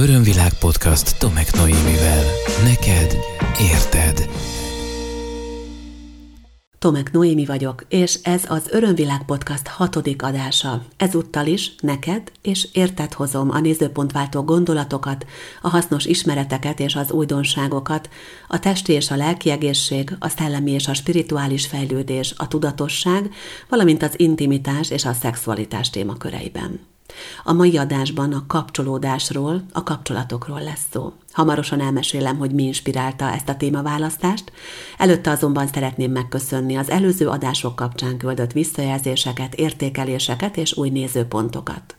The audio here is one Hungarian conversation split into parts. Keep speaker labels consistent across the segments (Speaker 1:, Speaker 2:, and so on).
Speaker 1: Örömvilág podcast Tomek Noémivel. Neked érted.
Speaker 2: Tomek Noémi vagyok, és ez az Örömvilág Podcast hatodik adása. Ezúttal is neked és érted hozom a nézőpontváltó gondolatokat, a hasznos ismereteket és az újdonságokat, a testi és a lelki egészség, a szellemi és a spirituális fejlődés, a tudatosság, valamint az intimitás és a szexualitás témaköreiben. A mai adásban a kapcsolódásról, a kapcsolatokról lesz szó. Hamarosan elmesélem, hogy mi inspirálta ezt a témaválasztást, előtte azonban szeretném megköszönni az előző adások kapcsán küldött visszajelzéseket, értékeléseket és új nézőpontokat.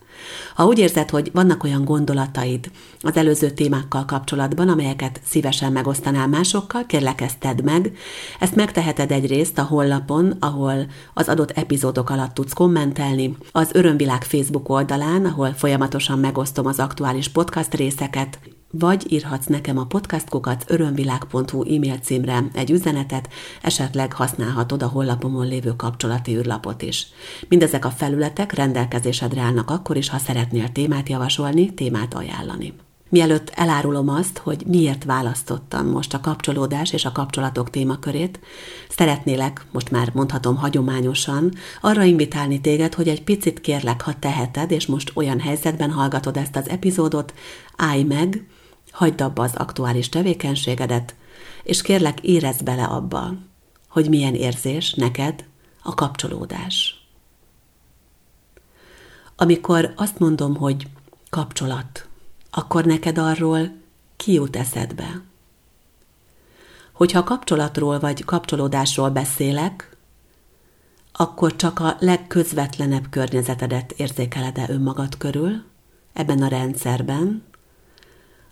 Speaker 2: Ha úgy érzed, hogy vannak olyan gondolataid az előző témákkal kapcsolatban, amelyeket szívesen megosztanál másokkal, kérlek ezt tedd meg. Ezt megteheted egyrészt a honlapon, ahol az adott epizódok alatt tudsz kommentelni, az Örömvilág Facebook oldalán, ahol folyamatosan megosztom az aktuális podcast részeket, vagy írhatsz nekem a podcastkukat örömvilág.hu e-mail címre egy üzenetet, esetleg használhatod a honlapomon lévő kapcsolati űrlapot is. Mindezek a felületek rendelkezésedre állnak akkor is, ha szeretnél témát javasolni, témát ajánlani. Mielőtt elárulom azt, hogy miért választottam most a kapcsolódás és a kapcsolatok témakörét, szeretnélek, most már mondhatom hagyományosan, arra invitálni téged, hogy egy picit kérlek, ha teheted, és most olyan helyzetben hallgatod ezt az epizódot, állj meg, hagyd abba az aktuális tevékenységedet, és kérlek érezd bele abba, hogy milyen érzés neked a kapcsolódás. Amikor azt mondom, hogy kapcsolat, akkor neked arról ki jut eszedbe. Hogyha kapcsolatról vagy kapcsolódásról beszélek, akkor csak a legközvetlenebb környezetedet érzékeled-e önmagad körül, ebben a rendszerben,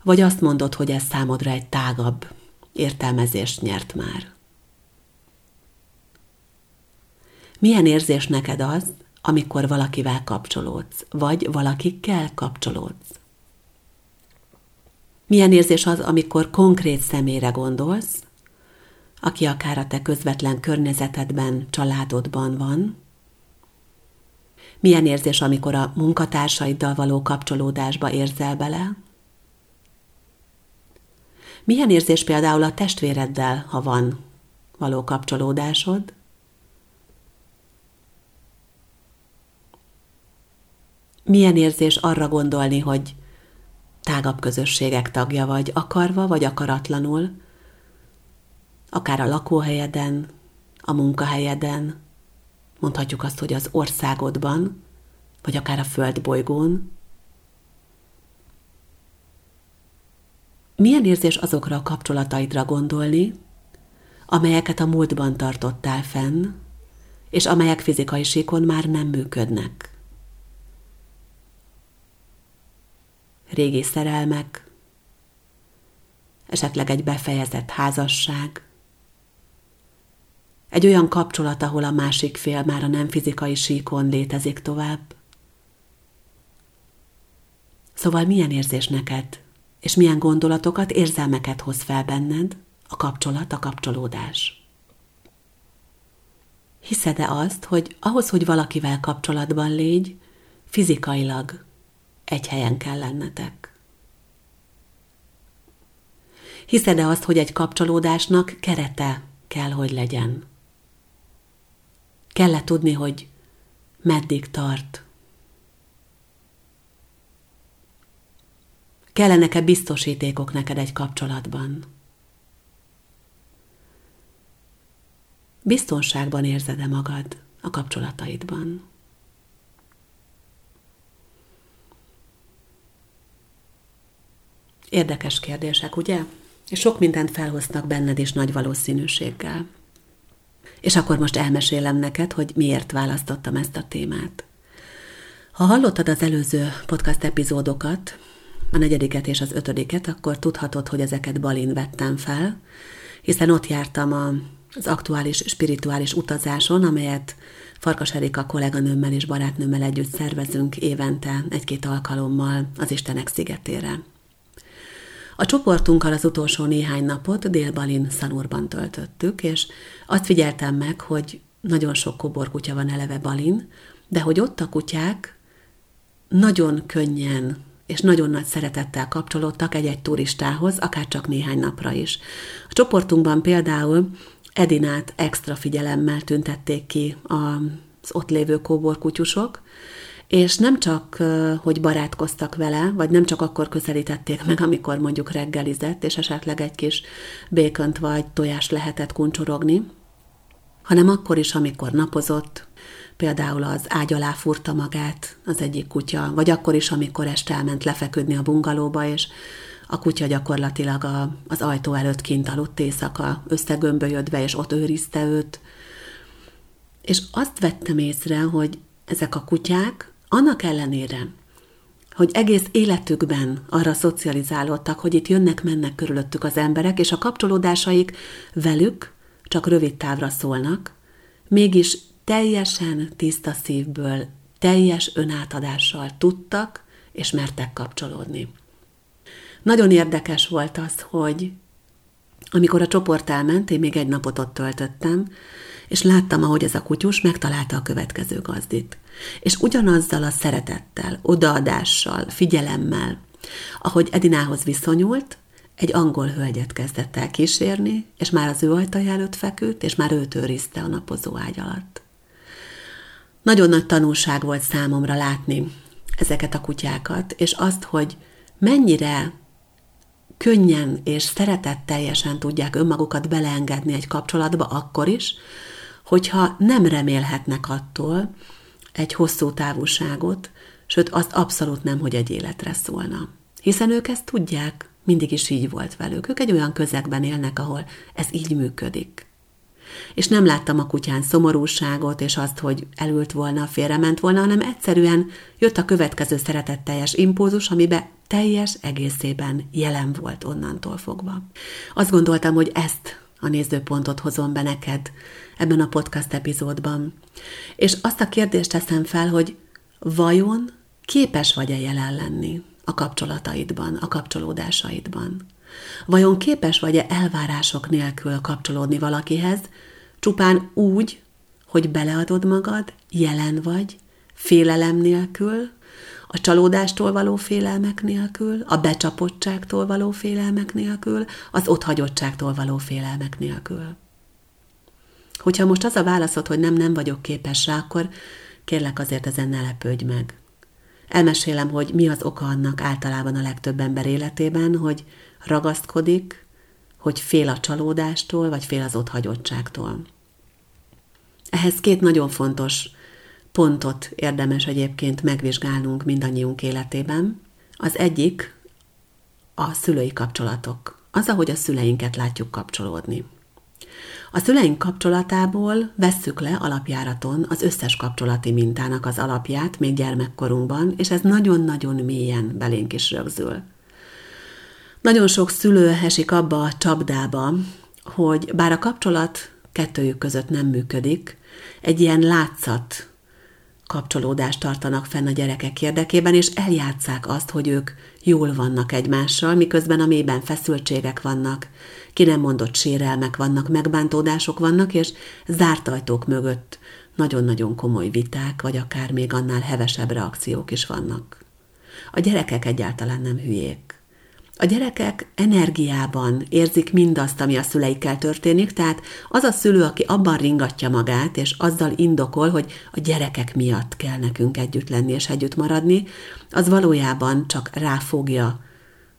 Speaker 2: vagy azt mondod, hogy ez számodra egy tágabb értelmezést nyert már? Milyen érzés neked az, amikor valakivel kapcsolódsz, vagy valakikkel kapcsolódsz? Milyen érzés az, amikor konkrét személyre gondolsz, aki akár a te közvetlen környezetedben, családodban van? Milyen érzés, amikor a munkatársaiddal való kapcsolódásba érzel bele? Milyen érzés például a testvéreddel, ha van való kapcsolódásod? Milyen érzés arra gondolni, hogy tágabb közösségek tagja vagy, akarva vagy akaratlanul, akár a lakóhelyeden, a munkahelyeden, mondhatjuk azt, hogy az országodban, vagy akár a földbolygón, Milyen érzés azokra a kapcsolataidra gondolni, amelyeket a múltban tartottál fenn, és amelyek fizikai síkon már nem működnek? Régi szerelmek, esetleg egy befejezett házasság, egy olyan kapcsolat, ahol a másik fél már a nem fizikai síkon létezik tovább. Szóval milyen érzés neked és milyen gondolatokat, érzelmeket hoz fel benned a kapcsolat, a kapcsolódás. Hiszed-e azt, hogy ahhoz, hogy valakivel kapcsolatban légy, fizikailag egy helyen kell lennetek? Hiszed-e azt, hogy egy kapcsolódásnak kerete kell, hogy legyen? Kell-e tudni, hogy meddig tart, Kellenek-e biztosítékok neked egy kapcsolatban? Biztonságban érzed-e magad a kapcsolataidban? Érdekes kérdések, ugye? És sok mindent felhoznak benned is nagy valószínűséggel. És akkor most elmesélem neked, hogy miért választottam ezt a témát. Ha hallottad az előző podcast epizódokat, a negyediket és az ötödiket, akkor tudhatod, hogy ezeket Balin vettem fel, hiszen ott jártam a, az aktuális spirituális utazáson, amelyet Farkas Erika kolléganőmmel és barátnőmmel együtt szervezünk évente egy-két alkalommal az Istenek szigetére. A csoportunkkal az utolsó néhány napot Dél-Balin Szanurban töltöttük, és azt figyeltem meg, hogy nagyon sok koborkutya van eleve Balin, de hogy ott a kutyák nagyon könnyen és nagyon nagy szeretettel kapcsolódtak egy-egy turistához, akár csak néhány napra is. A csoportunkban például Edinát extra figyelemmel tüntették ki az ott lévő kóborkutyusok, és nem csak, hogy barátkoztak vele, vagy nem csak akkor közelítették meg, amikor mondjuk reggelizett, és esetleg egy kis békönt vagy tojást lehetett kuncsorogni, hanem akkor is, amikor napozott, például az ágy alá furta magát az egyik kutya, vagy akkor is, amikor este elment lefeküdni a bungalóba, és a kutya gyakorlatilag a, az ajtó előtt kint aludt éjszaka, összegömbölyödve, és ott őrizte őt. És azt vettem észre, hogy ezek a kutyák annak ellenére, hogy egész életükben arra szocializálódtak, hogy itt jönnek-mennek körülöttük az emberek, és a kapcsolódásaik velük csak rövid távra szólnak, mégis teljesen tiszta szívből, teljes önátadással tudtak és mertek kapcsolódni. Nagyon érdekes volt az, hogy amikor a csoport elment, én még egy napot ott töltöttem, és láttam, ahogy ez a kutyus megtalálta a következő gazdit. És ugyanazzal a szeretettel, odaadással, figyelemmel, ahogy Edinához viszonyult, egy angol hölgyet kezdett el kísérni, és már az ő ajtaja előtt feküdt, és már őt őrizte a napozó ágy alatt. Nagyon nagy tanulság volt számomra látni ezeket a kutyákat, és azt, hogy mennyire könnyen és szeretetteljesen tudják önmagukat beleengedni egy kapcsolatba akkor is, hogyha nem remélhetnek attól egy hosszú távolságot, sőt azt abszolút nem, hogy egy életre szólna. Hiszen ők ezt tudják, mindig is így volt velük. Ők egy olyan közegben élnek, ahol ez így működik. És nem láttam a kutyán szomorúságot, és azt, hogy elült volna, félrement volna, hanem egyszerűen jött a következő szeretetteljes impulzus, amibe teljes egészében jelen volt onnantól fogva. Azt gondoltam, hogy ezt a nézőpontot hozom be neked ebben a podcast epizódban. És azt a kérdést teszem fel, hogy vajon képes vagy-e jelen lenni a kapcsolataidban, a kapcsolódásaidban? Vajon képes vagy-e elvárások nélkül kapcsolódni valakihez, csupán úgy, hogy beleadod magad, jelen vagy, félelem nélkül, a csalódástól való félelmek nélkül, a becsapottságtól való félelmek nélkül, az otthagyottságtól való félelmek nélkül. Hogyha most az a válaszod, hogy nem, nem vagyok képes rá, akkor kérlek azért ezen ne lepődj meg. Elmesélem, hogy mi az oka annak általában a legtöbb ember életében, hogy ragaszkodik, hogy fél a csalódástól, vagy fél az otthagyottságtól. Ehhez két nagyon fontos pontot érdemes egyébként megvizsgálnunk mindannyiunk életében. Az egyik a szülői kapcsolatok. Az, ahogy a szüleinket látjuk kapcsolódni. A szüleink kapcsolatából vesszük le alapjáraton az összes kapcsolati mintának az alapját még gyermekkorunkban, és ez nagyon-nagyon mélyen belénk is rögzül. Nagyon sok szülő esik abba a csapdába, hogy bár a kapcsolat kettőjük között nem működik, egy ilyen látszat kapcsolódást tartanak fenn a gyerekek érdekében, és eljátszák azt, hogy ők jól vannak egymással, miközben a mélyben feszültségek vannak, ki nem mondott sérelmek vannak, megbántódások vannak, és zárt ajtók mögött nagyon-nagyon komoly viták, vagy akár még annál hevesebb reakciók is vannak. A gyerekek egyáltalán nem hülyék. A gyerekek energiában érzik mindazt, ami a szüleikkel történik, tehát az a szülő, aki abban ringatja magát, és azzal indokol, hogy a gyerekek miatt kell nekünk együtt lenni és együtt maradni, az valójában csak ráfogja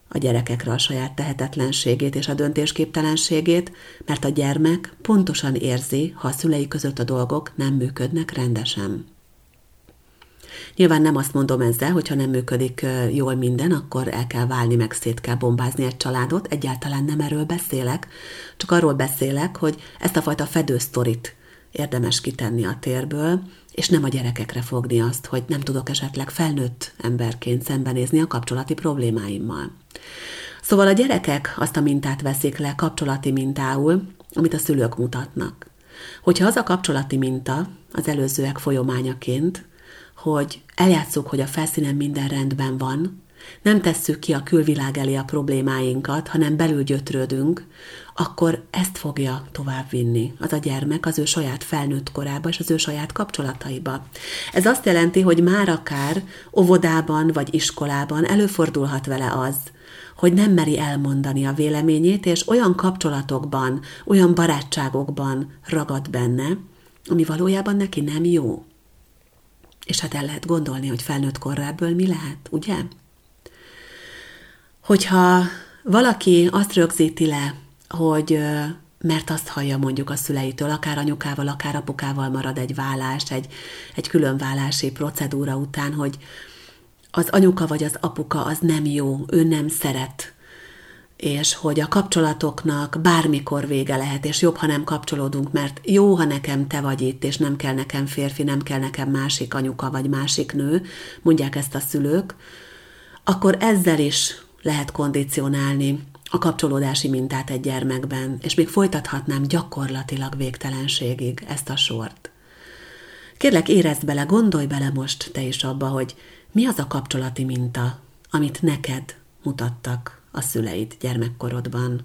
Speaker 2: a gyerekekre a saját tehetetlenségét és a döntésképtelenségét, mert a gyermek pontosan érzi, ha a szülei között a dolgok nem működnek rendesen. Nyilván nem azt mondom ezzel, hogyha nem működik jól minden, akkor el kell válni, meg szét kell bombázni egy családot. Egyáltalán nem erről beszélek, csak arról beszélek, hogy ezt a fajta fedősztorit érdemes kitenni a térből, és nem a gyerekekre fogni azt, hogy nem tudok esetleg felnőtt emberként szembenézni a kapcsolati problémáimmal. Szóval a gyerekek azt a mintát veszik le kapcsolati mintául, amit a szülők mutatnak. Hogyha az a kapcsolati minta az előzőek folyamányaként, hogy eljátszuk, hogy a felszínen minden rendben van, nem tesszük ki a külvilág elé a problémáinkat, hanem belül gyötrődünk, akkor ezt fogja továbbvinni az a gyermek az ő saját felnőtt korába és az ő saját kapcsolataiba. Ez azt jelenti, hogy már akár óvodában vagy iskolában előfordulhat vele az, hogy nem meri elmondani a véleményét, és olyan kapcsolatokban, olyan barátságokban ragad benne, ami valójában neki nem jó. És hát el lehet gondolni, hogy felnőtt korrából mi lehet, ugye? Hogyha valaki azt rögzíti le, hogy mert azt hallja mondjuk a szüleitől, akár anyukával, akár apukával marad egy vállás, egy, egy különvállási procedúra után, hogy az anyuka vagy az apuka az nem jó, ő nem szeret, és hogy a kapcsolatoknak bármikor vége lehet, és jobb, ha nem kapcsolódunk, mert jó, ha nekem te vagy itt, és nem kell nekem férfi, nem kell nekem másik anyuka vagy másik nő, mondják ezt a szülők, akkor ezzel is lehet kondicionálni a kapcsolódási mintát egy gyermekben, és még folytathatnám gyakorlatilag végtelenségig ezt a sort. Kérlek, érezd bele, gondolj bele most te is abba, hogy mi az a kapcsolati minta, amit neked mutattak a szüleid gyermekkorodban.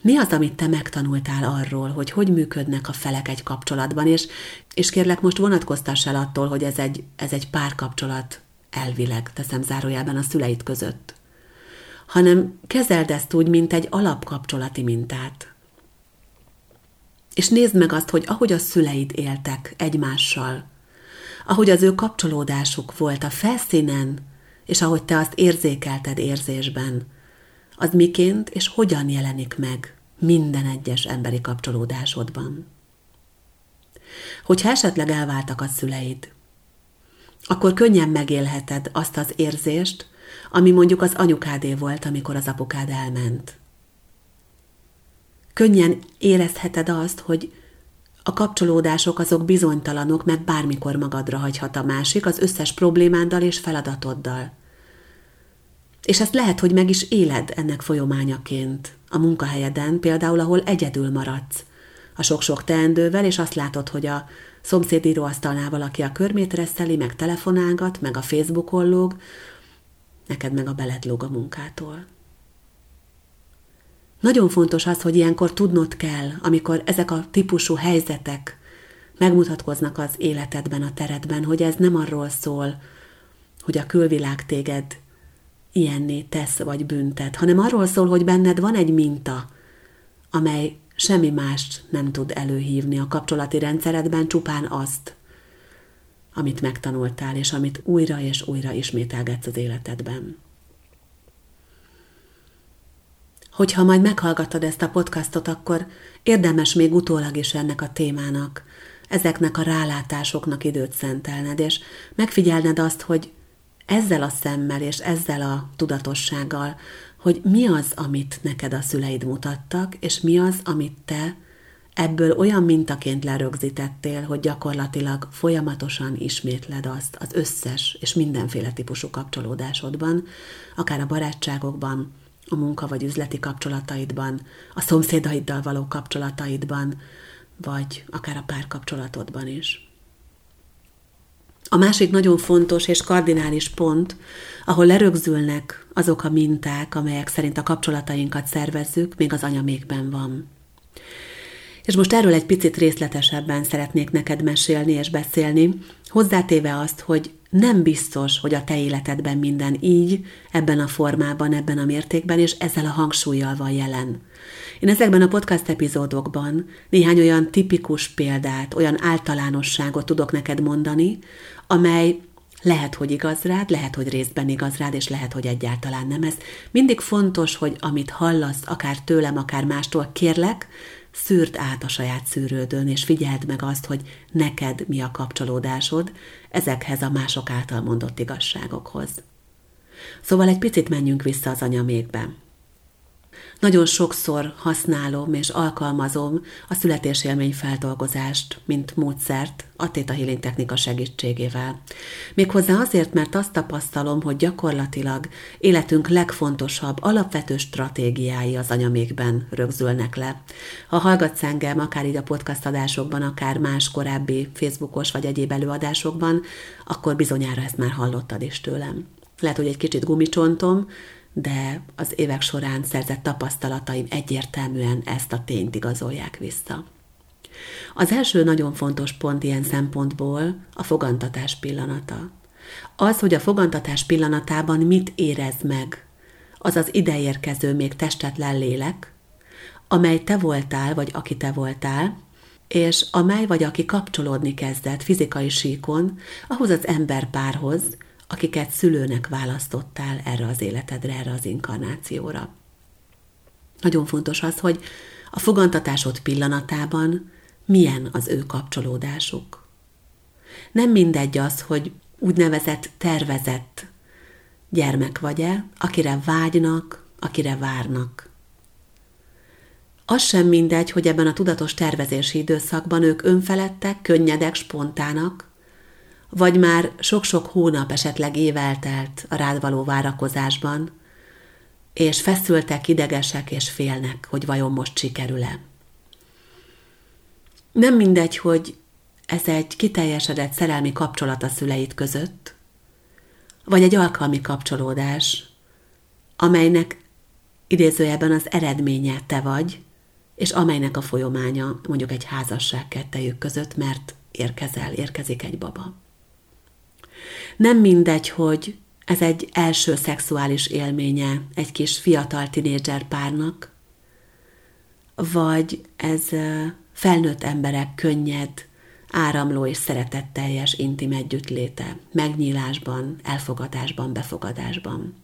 Speaker 2: Mi az, amit te megtanultál arról, hogy hogy működnek a felek egy kapcsolatban, és, és kérlek most vonatkoztass el attól, hogy ez egy, ez egy párkapcsolat elvileg, teszem zárójában a szüleid között hanem kezeld ezt úgy, mint egy alapkapcsolati mintát. És nézd meg azt, hogy ahogy a szüleid éltek egymással, ahogy az ő kapcsolódásuk volt a felszínen, és ahogy te azt érzékelted érzésben, az miként és hogyan jelenik meg minden egyes emberi kapcsolódásodban. Hogyha esetleg elváltak a szüleid, akkor könnyen megélheted azt az érzést, ami mondjuk az anyukádé volt, amikor az apukád elment. Könnyen érezheted azt, hogy a kapcsolódások azok bizonytalanok, mert bármikor magadra hagyhat a másik az összes problémáddal és feladatoddal. És ezt lehet, hogy meg is éled ennek folyamányaként a munkahelyeden, például ahol egyedül maradsz a sok-sok teendővel, és azt látod, hogy a szomszéd íróasztalnál valaki a körmét reszeli, meg telefonálgat, meg a Facebookon lóg, neked meg a belet lóg a munkától. Nagyon fontos az, hogy ilyenkor tudnod kell, amikor ezek a típusú helyzetek megmutatkoznak az életedben, a teredben, hogy ez nem arról szól, hogy a külvilág téged ilyenné tesz vagy büntet, hanem arról szól, hogy benned van egy minta, amely semmi mást nem tud előhívni a kapcsolati rendszeredben, csupán azt, amit megtanultál, és amit újra és újra ismételgetsz az életedben. Hogyha majd meghallgatod ezt a podcastot, akkor érdemes még utólag is ennek a témának, ezeknek a rálátásoknak időt szentelned, és megfigyelned azt, hogy ezzel a szemmel és ezzel a tudatossággal, hogy mi az, amit neked a szüleid mutattak, és mi az, amit te ebből olyan mintaként lerögzítettél, hogy gyakorlatilag folyamatosan ismétled azt az összes és mindenféle típusú kapcsolódásodban, akár a barátságokban, a munka vagy üzleti kapcsolataidban, a szomszédaiddal való kapcsolataidban, vagy akár a párkapcsolatodban is. A másik nagyon fontos és kardinális pont, ahol lerögzülnek azok a minták, amelyek szerint a kapcsolatainkat szervezzük, még az anyamékben van. És most erről egy picit részletesebben szeretnék neked mesélni és beszélni, hozzátéve azt, hogy nem biztos, hogy a te életedben minden így, ebben a formában, ebben a mértékben, és ezzel a hangsúlyjal van jelen. Én ezekben a podcast epizódokban néhány olyan tipikus példát, olyan általánosságot tudok neked mondani, amely lehet, hogy igaz rád, lehet, hogy részben igaz rád, és lehet, hogy egyáltalán nem. Ez mindig fontos, hogy amit hallasz, akár tőlem, akár mástól, kérlek, szűrt át a saját szűrődön, és figyeld meg azt, hogy neked mi a kapcsolódásod ezekhez a mások által mondott igazságokhoz. Szóval egy picit menjünk vissza az anyamékbe. Nagyon sokszor használom és alkalmazom a születésélmény feldolgozást, mint módszert a Theta Healing technika segítségével. Méghozzá azért, mert azt tapasztalom, hogy gyakorlatilag életünk legfontosabb, alapvető stratégiái az anyamékben rögzülnek le. Ha hallgatsz engem, akár így a podcast adásokban, akár más korábbi Facebookos vagy egyéb előadásokban, akkor bizonyára ezt már hallottad is tőlem. lehet, hogy egy kicsit gumicsontom, de az évek során szerzett tapasztalataim egyértelműen ezt a tényt igazolják vissza. Az első nagyon fontos pont ilyen szempontból a fogantatás pillanata. Az, hogy a fogantatás pillanatában mit érez meg, az az ideérkező még testetlen lélek, amely te voltál, vagy aki te voltál, és amely vagy aki kapcsolódni kezdett fizikai síkon ahhoz az emberpárhoz, akiket szülőnek választottál erre az életedre, erre az inkarnációra. Nagyon fontos az, hogy a fogantatásod pillanatában milyen az ő kapcsolódásuk. Nem mindegy az, hogy úgynevezett tervezett gyermek vagy-e, akire vágynak, akire várnak. Az sem mindegy, hogy ebben a tudatos tervezési időszakban ők önfeledtek, könnyedek, spontának, vagy már sok-sok hónap, esetleg év eltelt a rád való várakozásban, és feszültek, idegesek és félnek, hogy vajon most sikerül-e. Nem mindegy, hogy ez egy kiteljesedett szerelmi kapcsolat a szüleit között, vagy egy alkalmi kapcsolódás, amelynek idézőjelben az eredménye te vagy, és amelynek a folyamánya mondjuk egy házasság kettejük között, mert érkezel, érkezik egy baba. Nem mindegy, hogy ez egy első szexuális élménye egy kis fiatal tinédzser párnak, vagy ez felnőtt emberek könnyed, áramló és szeretetteljes intim együttléte, megnyílásban, elfogadásban, befogadásban.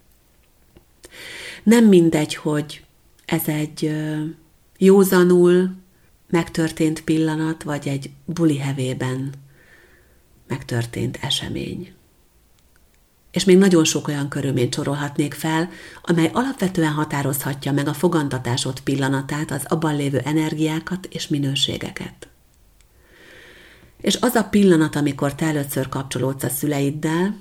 Speaker 2: Nem mindegy, hogy ez egy józanul megtörtént pillanat, vagy egy buli hevében megtörtént esemény. És még nagyon sok olyan körülményt sorolhatnék fel, amely alapvetően határozhatja meg a fogantatásod pillanatát, az abban lévő energiákat és minőségeket. És az a pillanat, amikor te először kapcsolódsz a szüleiddel,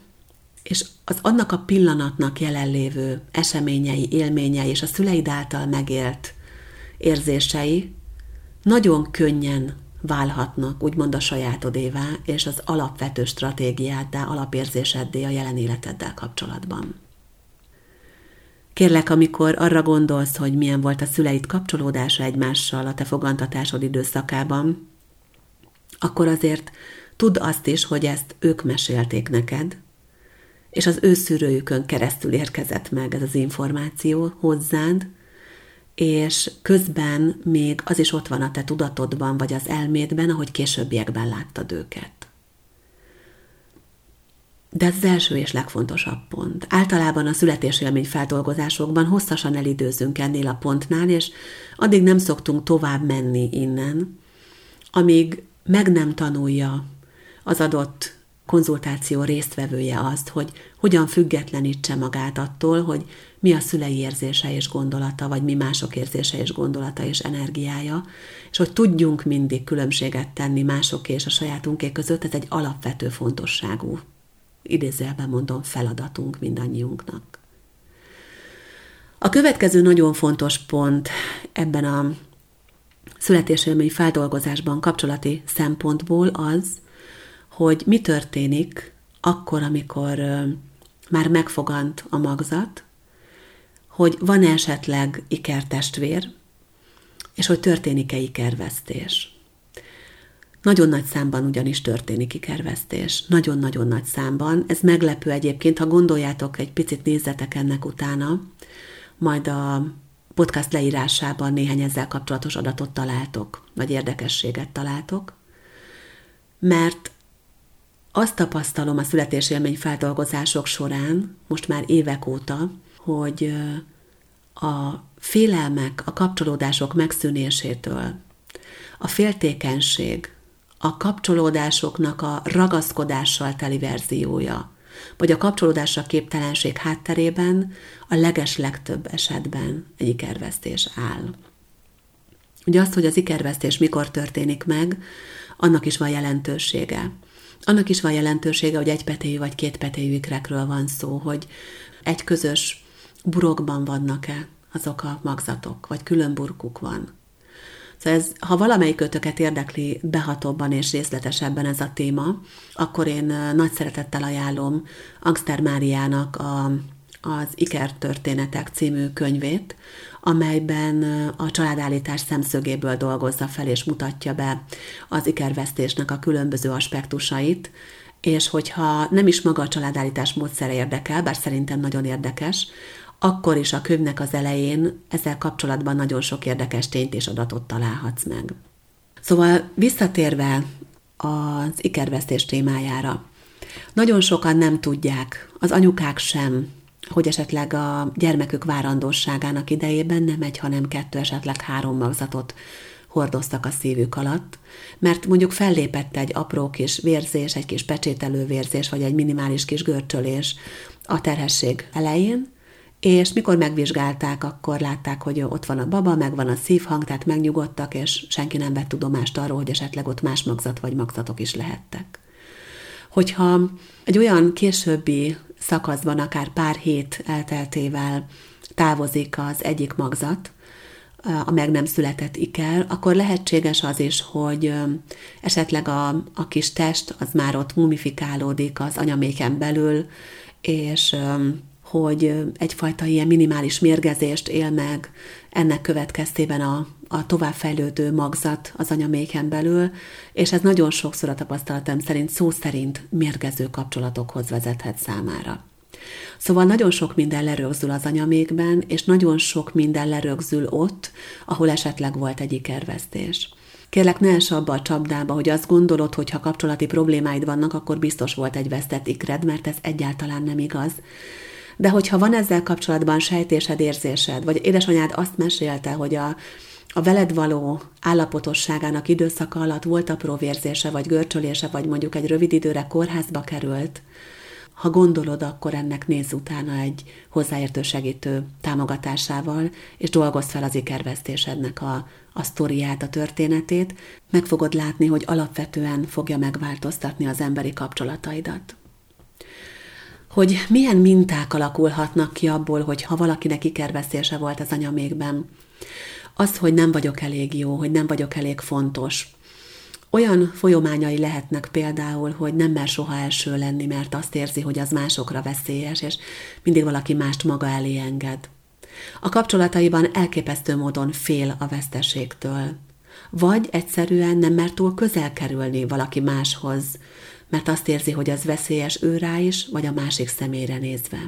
Speaker 2: és az annak a pillanatnak jelenlévő eseményei, élményei és a szüleid által megélt érzései nagyon könnyen válhatnak, úgymond a sajátodévá, és az alapvető stratégiáddá, alapérzéseddé a jelen életeddel kapcsolatban. Kérlek, amikor arra gondolsz, hogy milyen volt a szüleid kapcsolódása egymással a te fogantatásod időszakában, akkor azért tudd azt is, hogy ezt ők mesélték neked, és az ő szűrőjükön keresztül érkezett meg ez az információ hozzád, és közben még az is ott van a te tudatodban, vagy az elmédben, ahogy későbbiekben láttad őket. De ez az első és legfontosabb pont. Általában a születésélmény feldolgozásokban hosszasan elidőzünk ennél a pontnál, és addig nem szoktunk tovább menni innen, amíg meg nem tanulja az adott konzultáció résztvevője azt, hogy hogyan függetlenítse magát attól, hogy mi a szülei érzése és gondolata, vagy mi mások érzése és gondolata és energiája, és hogy tudjunk mindig különbséget tenni mások és a sajátunké között, ez egy alapvető fontosságú, idézőjelben mondom, feladatunk mindannyiunknak. A következő nagyon fontos pont ebben a születésélmény feldolgozásban kapcsolati szempontból az, hogy mi történik akkor, amikor már megfogant a magzat, hogy van esetleg ikertestvér, és hogy történik-e ikervesztés. Nagyon nagy számban ugyanis történik ikervesztés. Nagyon-nagyon nagy számban. Ez meglepő egyébként, ha gondoljátok, egy picit nézzetek ennek utána, majd a podcast leírásában néhány ezzel kapcsolatos adatot találtok, vagy érdekességet találtok, mert azt tapasztalom a születésélmény feldolgozások során, most már évek óta, hogy a félelmek, a kapcsolódások megszűnésétől, a féltékenység, a kapcsolódásoknak a ragaszkodással teli verziója, vagy a kapcsolódásra képtelenség hátterében a leges legtöbb esetben egy ikervesztés áll. Ugye azt, hogy az ikervesztés mikor történik meg, annak is van jelentősége. Annak is van jelentősége, hogy egy petéjű vagy két petéjű ikrekről van szó, hogy egy közös burokban vannak-e azok a magzatok, vagy külön burkuk van. Szóval ez, ha valamelyik kötöket érdekli behatóbban és részletesebben ez a téma, akkor én nagy szeretettel ajánlom Angster Máriának a az Iker történetek című könyvét, amelyben a családállítás szemszögéből dolgozza fel és mutatja be az ikervesztésnek a különböző aspektusait, és hogyha nem is maga a családállítás módszere érdekel, bár szerintem nagyon érdekes, akkor is a könyvnek az elején ezzel kapcsolatban nagyon sok érdekes tényt és adatot találhatsz meg. Szóval visszatérve az ikervesztés témájára, nagyon sokan nem tudják, az anyukák sem, hogy esetleg a gyermekük várandóságának idejében nem egy, hanem kettő, esetleg három magzatot hordoztak a szívük alatt, mert mondjuk fellépett egy apró kis vérzés, egy kis pecsételő vérzés, vagy egy minimális kis görcsölés a terhesség elején, és mikor megvizsgálták, akkor látták, hogy ott van a baba, meg van a szívhang, tehát megnyugodtak, és senki nem vett tudomást arról, hogy esetleg ott más magzat vagy magzatok is lehettek. Hogyha egy olyan későbbi szakaszban, akár pár hét elteltével távozik az egyik magzat, a meg nem született iker, akkor lehetséges az is, hogy esetleg a, a kis test az már ott mumifikálódik az anyaméken belül, és hogy egyfajta ilyen minimális mérgezést él meg ennek következtében a, a továbbfejlődő magzat az anyaméken belül, és ez nagyon sokszor a tapasztalatom szerint szó szerint mérgező kapcsolatokhoz vezethet számára. Szóval nagyon sok minden lerögzül az anyamékben, és nagyon sok minden lerögzül ott, ahol esetleg volt egy ikervesztés. Kérlek, ne es abba a csapdába, hogy azt gondolod, hogy ha kapcsolati problémáid vannak, akkor biztos volt egy vesztett ikred, mert ez egyáltalán nem igaz. De hogyha van ezzel kapcsolatban sejtésed, érzésed, vagy édesanyád azt mesélte, hogy a, a veled való állapotosságának időszaka alatt volt apró vérzése, vagy görcsölése, vagy mondjuk egy rövid időre kórházba került, ha gondolod, akkor ennek nézz utána egy hozzáértő segítő támogatásával, és dolgozz fel az ikervesztésednek a, a sztoriát, a történetét, meg fogod látni, hogy alapvetően fogja megváltoztatni az emberi kapcsolataidat. Hogy milyen minták alakulhatnak ki abból, hogy ha valakinek ikervesztése volt az anyamékben, az, hogy nem vagyok elég jó, hogy nem vagyok elég fontos, olyan folyományai lehetnek például, hogy nem mer soha első lenni, mert azt érzi, hogy az másokra veszélyes, és mindig valaki mást maga elé enged. A kapcsolataiban elképesztő módon fél a veszteségtől. Vagy egyszerűen nem mer túl közel kerülni valaki máshoz, mert azt érzi, hogy az veszélyes ő rá is, vagy a másik személyre nézve.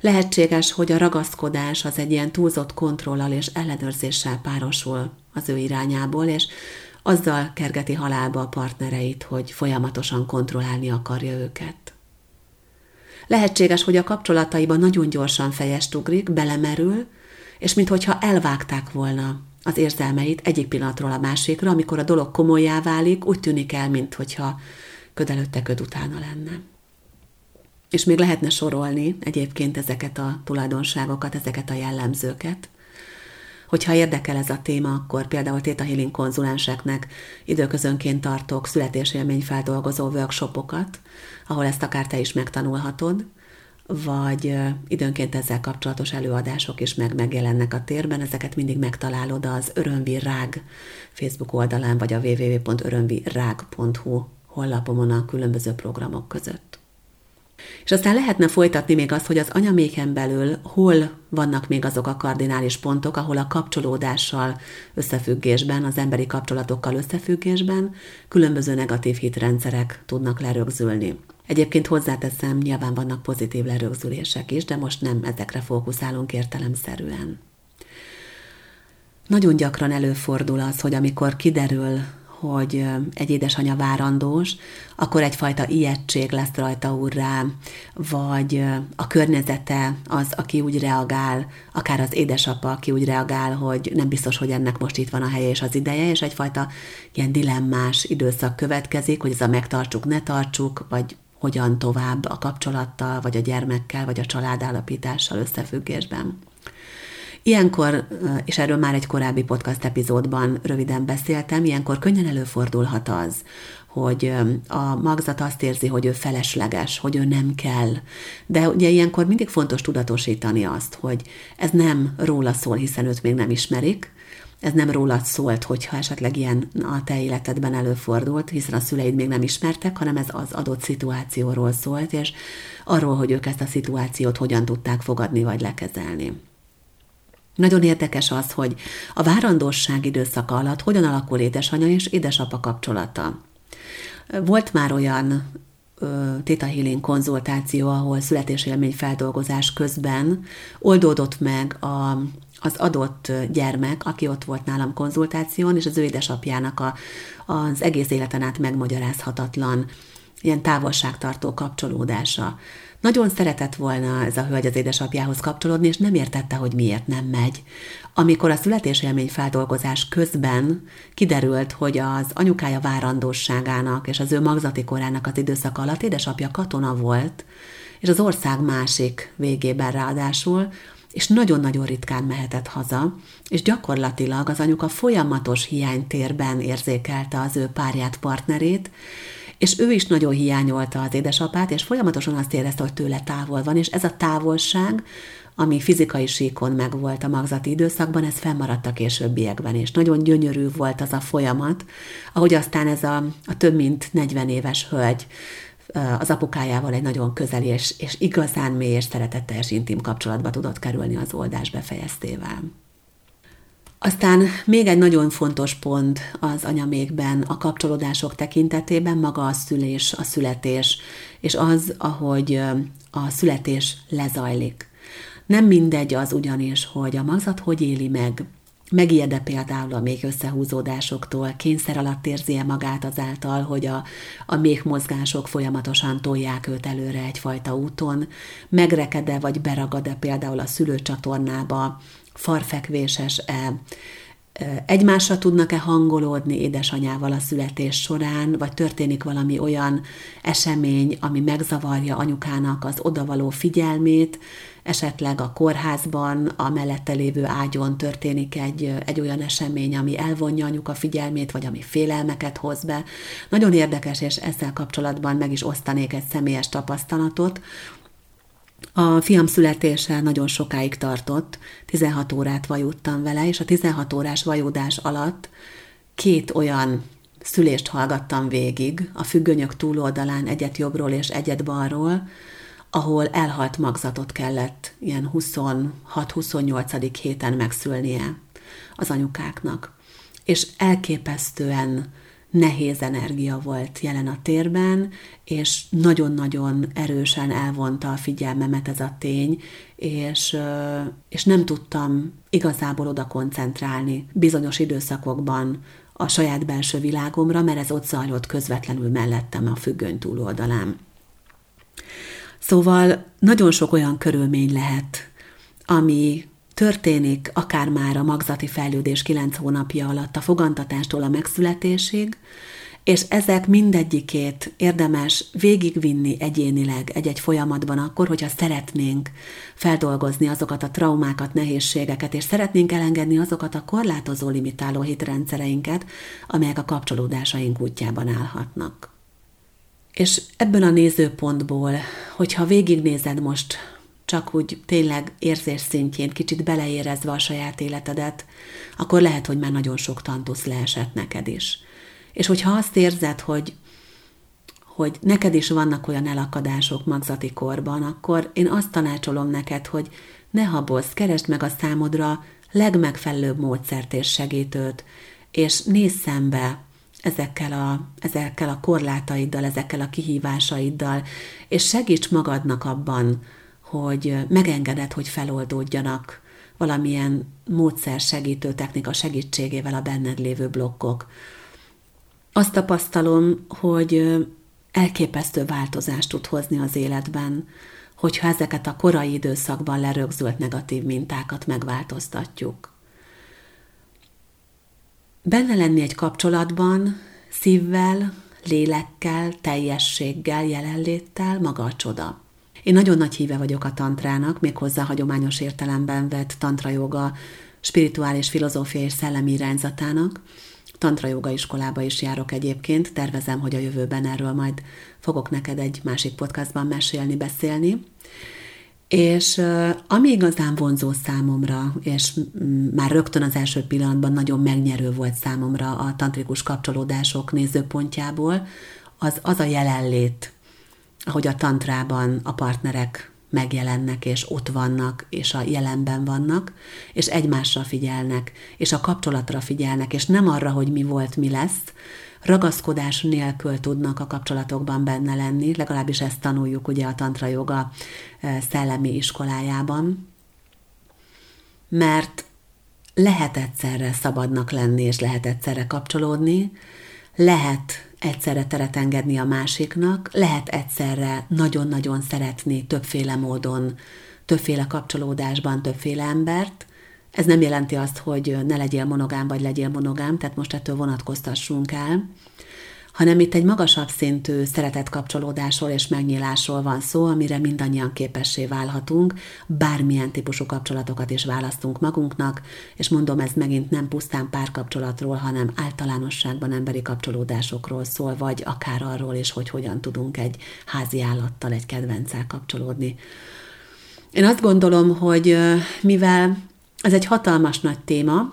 Speaker 2: Lehetséges, hogy a ragaszkodás az egy ilyen túlzott kontrollal és ellenőrzéssel párosul az ő irányából, és azzal kergeti halálba a partnereit, hogy folyamatosan kontrollálni akarja őket. Lehetséges, hogy a kapcsolataiban nagyon gyorsan fejest ugrik, belemerül, és minthogyha elvágták volna az érzelmeit egyik pillanatról a másikra, amikor a dolog komolyá válik, úgy tűnik el, minthogyha köd előtte köd utána lenne. És még lehetne sorolni egyébként ezeket a tulajdonságokat, ezeket a jellemzőket, Hogyha érdekel ez a téma, akkor például Theta Healing konzulenseknek időközönként tartok születésélményfeldolgozó workshopokat, ahol ezt akár te is megtanulhatod, vagy időnként ezzel kapcsolatos előadások is meg megjelennek a térben, ezeket mindig megtalálod az Örömvirág Facebook oldalán, vagy a www.örömvirág.hu honlapomon a különböző programok között. És aztán lehetne folytatni még azt, hogy az anyaméken belül hol vannak még azok a kardinális pontok, ahol a kapcsolódással összefüggésben, az emberi kapcsolatokkal összefüggésben különböző negatív hitrendszerek tudnak lerögzülni. Egyébként hozzáteszem, nyilván vannak pozitív lerögzülések is, de most nem ezekre fókuszálunk értelemszerűen. Nagyon gyakran előfordul az, hogy amikor kiderül, hogy egy édesanyja várandós, akkor egyfajta ijegység lesz rajta úrrá, vagy a környezete az, aki úgy reagál, akár az édesapa, aki úgy reagál, hogy nem biztos, hogy ennek most itt van a helye és az ideje, és egyfajta ilyen dilemmás időszak következik, hogy ez a megtartsuk, ne tartsuk, vagy hogyan tovább a kapcsolattal, vagy a gyermekkel, vagy a családállapítással összefüggésben. Ilyenkor, és erről már egy korábbi podcast epizódban röviden beszéltem, ilyenkor könnyen előfordulhat az, hogy a magzat azt érzi, hogy ő felesleges, hogy ő nem kell. De ugye ilyenkor mindig fontos tudatosítani azt, hogy ez nem róla szól, hiszen őt még nem ismerik, ez nem rólad szólt, hogyha esetleg ilyen a te életedben előfordult, hiszen a szüleid még nem ismertek, hanem ez az adott szituációról szólt, és arról, hogy ők ezt a szituációt hogyan tudták fogadni vagy lekezelni. Nagyon érdekes az, hogy a várandosság időszaka alatt hogyan alakul édesanyja és édesapa kapcsolata. Volt már olyan Theta Healing konzultáció, ahol születésélmény feldolgozás közben oldódott meg a, az adott gyermek, aki ott volt nálam konzultáción, és az ő édesapjának a, az egész életen át megmagyarázhatatlan ilyen távolságtartó kapcsolódása. Nagyon szeretett volna ez a hölgy az édesapjához kapcsolódni, és nem értette, hogy miért nem megy. Amikor a születésélmény feldolgozás közben kiderült, hogy az anyukája várandóságának és az ő magzati korának az időszaka alatt édesapja katona volt, és az ország másik végében ráadásul, és nagyon-nagyon ritkán mehetett haza, és gyakorlatilag az anyuka folyamatos hiánytérben érzékelte az ő párját, partnerét, és ő is nagyon hiányolta az édesapát, és folyamatosan azt érezte, hogy tőle távol van, és ez a távolság, ami fizikai síkon megvolt a magzati időszakban, ez fennmaradt a későbbiekben, és nagyon gyönyörű volt az a folyamat, ahogy aztán ez a, a több mint 40 éves hölgy az apukájával egy nagyon közeli és, és igazán mély és szeretetteljes intim kapcsolatba tudott kerülni az oldás befejeztével. Aztán még egy nagyon fontos pont az anyamékben a kapcsolódások tekintetében maga a szülés, a születés, és az, ahogy a születés lezajlik. Nem mindegy az ugyanis, hogy a magzat hogy éli meg, Megijede például a még összehúzódásoktól, kényszer alatt érzi -e magát azáltal, hogy a, a még mozgások folyamatosan tolják őt előre egyfajta úton, megrekede vagy beragad-e például a szülőcsatornába, farfekvéses-e, egymásra tudnak-e hangolódni édesanyával a születés során, vagy történik valami olyan esemény, ami megzavarja anyukának az odavaló figyelmét, esetleg a kórházban, a mellette lévő ágyon történik egy, egy olyan esemény, ami elvonja anyuka figyelmét, vagy ami félelmeket hoz be. Nagyon érdekes, és ezzel kapcsolatban meg is osztanék egy személyes tapasztalatot, a fiam születése nagyon sokáig tartott, 16 órát vajudtam vele, és a 16 órás vajudás alatt két olyan szülést hallgattam végig, a függönyök túloldalán egyet jobbról és egyet balról, ahol elhalt magzatot kellett ilyen 26-28. héten megszülnie az anyukáknak. És elképesztően nehéz energia volt jelen a térben, és nagyon-nagyon erősen elvonta a figyelmemet ez a tény, és, és nem tudtam igazából oda koncentrálni bizonyos időszakokban a saját belső világomra, mert ez ott zajlott közvetlenül mellettem a függöny túloldalán. Szóval nagyon sok olyan körülmény lehet, ami történik akár már a magzati fejlődés kilenc hónapja alatt a fogantatástól a megszületésig, és ezek mindegyikét érdemes végigvinni egyénileg egy-egy folyamatban akkor, hogyha szeretnénk feldolgozni azokat a traumákat, nehézségeket, és szeretnénk elengedni azokat a korlátozó, limitáló hitrendszereinket, amelyek a kapcsolódásaink útjában állhatnak. És ebből a nézőpontból, hogyha végignézed most csak úgy tényleg érzés szintjén, kicsit beleérezve a saját életedet, akkor lehet, hogy már nagyon sok tantusz leesett neked is. És hogyha azt érzed, hogy, hogy neked is vannak olyan elakadások magzati korban, akkor én azt tanácsolom neked, hogy ne habozz, keresd meg a számodra legmegfelelőbb módszert és segítőt, és nézz szembe ezekkel a, ezekkel a korlátaiddal, ezekkel a kihívásaiddal, és segíts magadnak abban, hogy megengeded, hogy feloldódjanak valamilyen módszer segítő technika segítségével a benned lévő blokkok. Azt tapasztalom, hogy elképesztő változást tud hozni az életben, hogyha ezeket a korai időszakban lerögzült negatív mintákat megváltoztatjuk. Benne lenni egy kapcsolatban, szívvel, lélekkel, teljességgel, jelenléttel, maga a csoda. Én nagyon nagy híve vagyok a tantrának, méghozzá hagyományos értelemben vett tantra joga, spirituális filozófia és szellemi irányzatának. Tantra joga iskolába is járok egyébként, tervezem, hogy a jövőben erről majd fogok neked egy másik podcastban mesélni, beszélni. És ami igazán vonzó számomra, és már rögtön az első pillanatban nagyon megnyerő volt számomra a tantrikus kapcsolódások nézőpontjából, az az a jelenlét, ahogy a tantrában a partnerek megjelennek, és ott vannak, és a jelenben vannak, és egymásra figyelnek, és a kapcsolatra figyelnek, és nem arra, hogy mi volt, mi lesz, ragaszkodás nélkül tudnak a kapcsolatokban benne lenni, legalábbis ezt tanuljuk ugye a tantra joga e, szellemi iskolájában, mert lehet egyszerre szabadnak lenni, és lehet egyszerre kapcsolódni, lehet egyszerre teret engedni a másiknak, lehet egyszerre nagyon-nagyon szeretni többféle módon, többféle kapcsolódásban többféle embert. Ez nem jelenti azt, hogy ne legyél monogám, vagy legyél monogám, tehát most ettől vonatkoztassunk el, hanem itt egy magasabb szintű szeretet kapcsolódásról és megnyílásról van szó, amire mindannyian képessé válhatunk, bármilyen típusú kapcsolatokat is választunk magunknak, és mondom, ez megint nem pusztán párkapcsolatról, hanem általánosságban emberi kapcsolódásokról szól, vagy akár arról is, hogy hogyan tudunk egy házi állattal, egy kedvenccel kapcsolódni. Én azt gondolom, hogy mivel ez egy hatalmas nagy téma,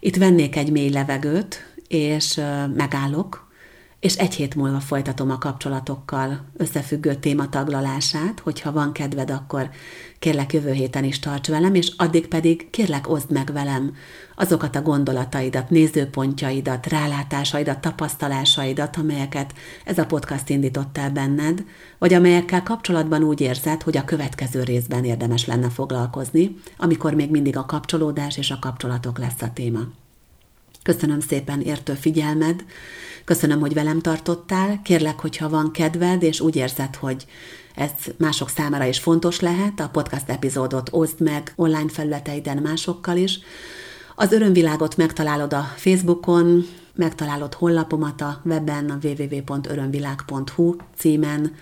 Speaker 2: itt vennék egy mély levegőt, és megállok, és egy hét múlva folytatom a kapcsolatokkal összefüggő téma taglalását, hogyha van kedved, akkor kérlek jövő héten is tarts velem, és addig pedig kérlek oszd meg velem azokat a gondolataidat, nézőpontjaidat, rálátásaidat, tapasztalásaidat, amelyeket ez a podcast indított el benned, vagy amelyekkel kapcsolatban úgy érzed, hogy a következő részben érdemes lenne foglalkozni, amikor még mindig a kapcsolódás és a kapcsolatok lesz a téma. Köszönöm szépen értő figyelmed, köszönöm, hogy velem tartottál, kérlek, hogyha van kedved, és úgy érzed, hogy ez mások számára is fontos lehet, a podcast epizódot oszd meg online felületeiden másokkal is. Az örömvilágot megtalálod a Facebookon, megtalálod honlapomat a webben, a www.örömvilág.hu címen,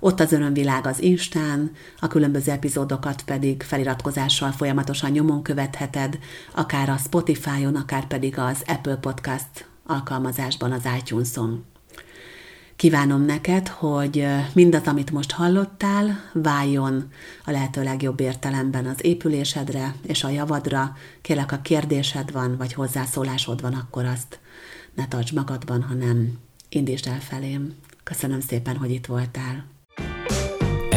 Speaker 2: ott az örömvilág az Instán, a különböző epizódokat pedig feliratkozással folyamatosan nyomon követheted, akár a Spotify-on, akár pedig az Apple Podcast alkalmazásban, az iTunes-on. Kívánom neked, hogy mindaz, amit most hallottál, váljon a lehető legjobb értelemben az épülésedre és a javadra. Kérlek, a kérdésed van, vagy hozzászólásod van, akkor azt ne tarts magadban, hanem indítsd el felém. Köszönöm szépen, hogy itt voltál.